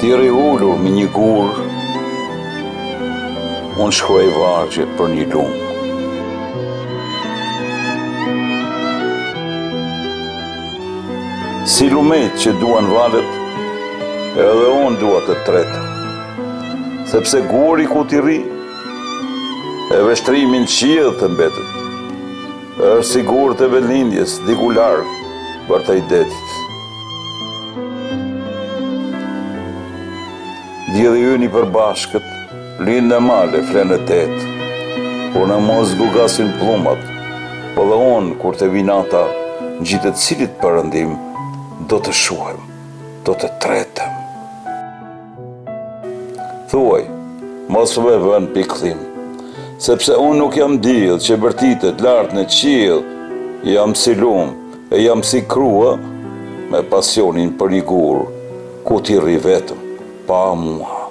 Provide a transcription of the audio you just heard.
Ti rri ulur në një gur Unë shkruaj vargje për një lum Si lumet që duan valet Edhe unë dua të tretem Sepse guri ku ti rri, e vështrimi në qiell të mbetet. Është si gurët e vendlindjes, diku larg, përtej detit. Dielli ynë i përbashkët, lind në male, fle në det. Kur në muzg gugasin pëllumbat, po dhe unë, kur të vijë nata, në vigjilje të cilit përëndim, do të shuhem, do të tretem. Thuaj, mos më vër pikëllim, sepse unë nuk jam diell që vërtitet lart në qiell, jam si lum e jam si krua me pasionin për një gur ku ti rri vetëm pa mua.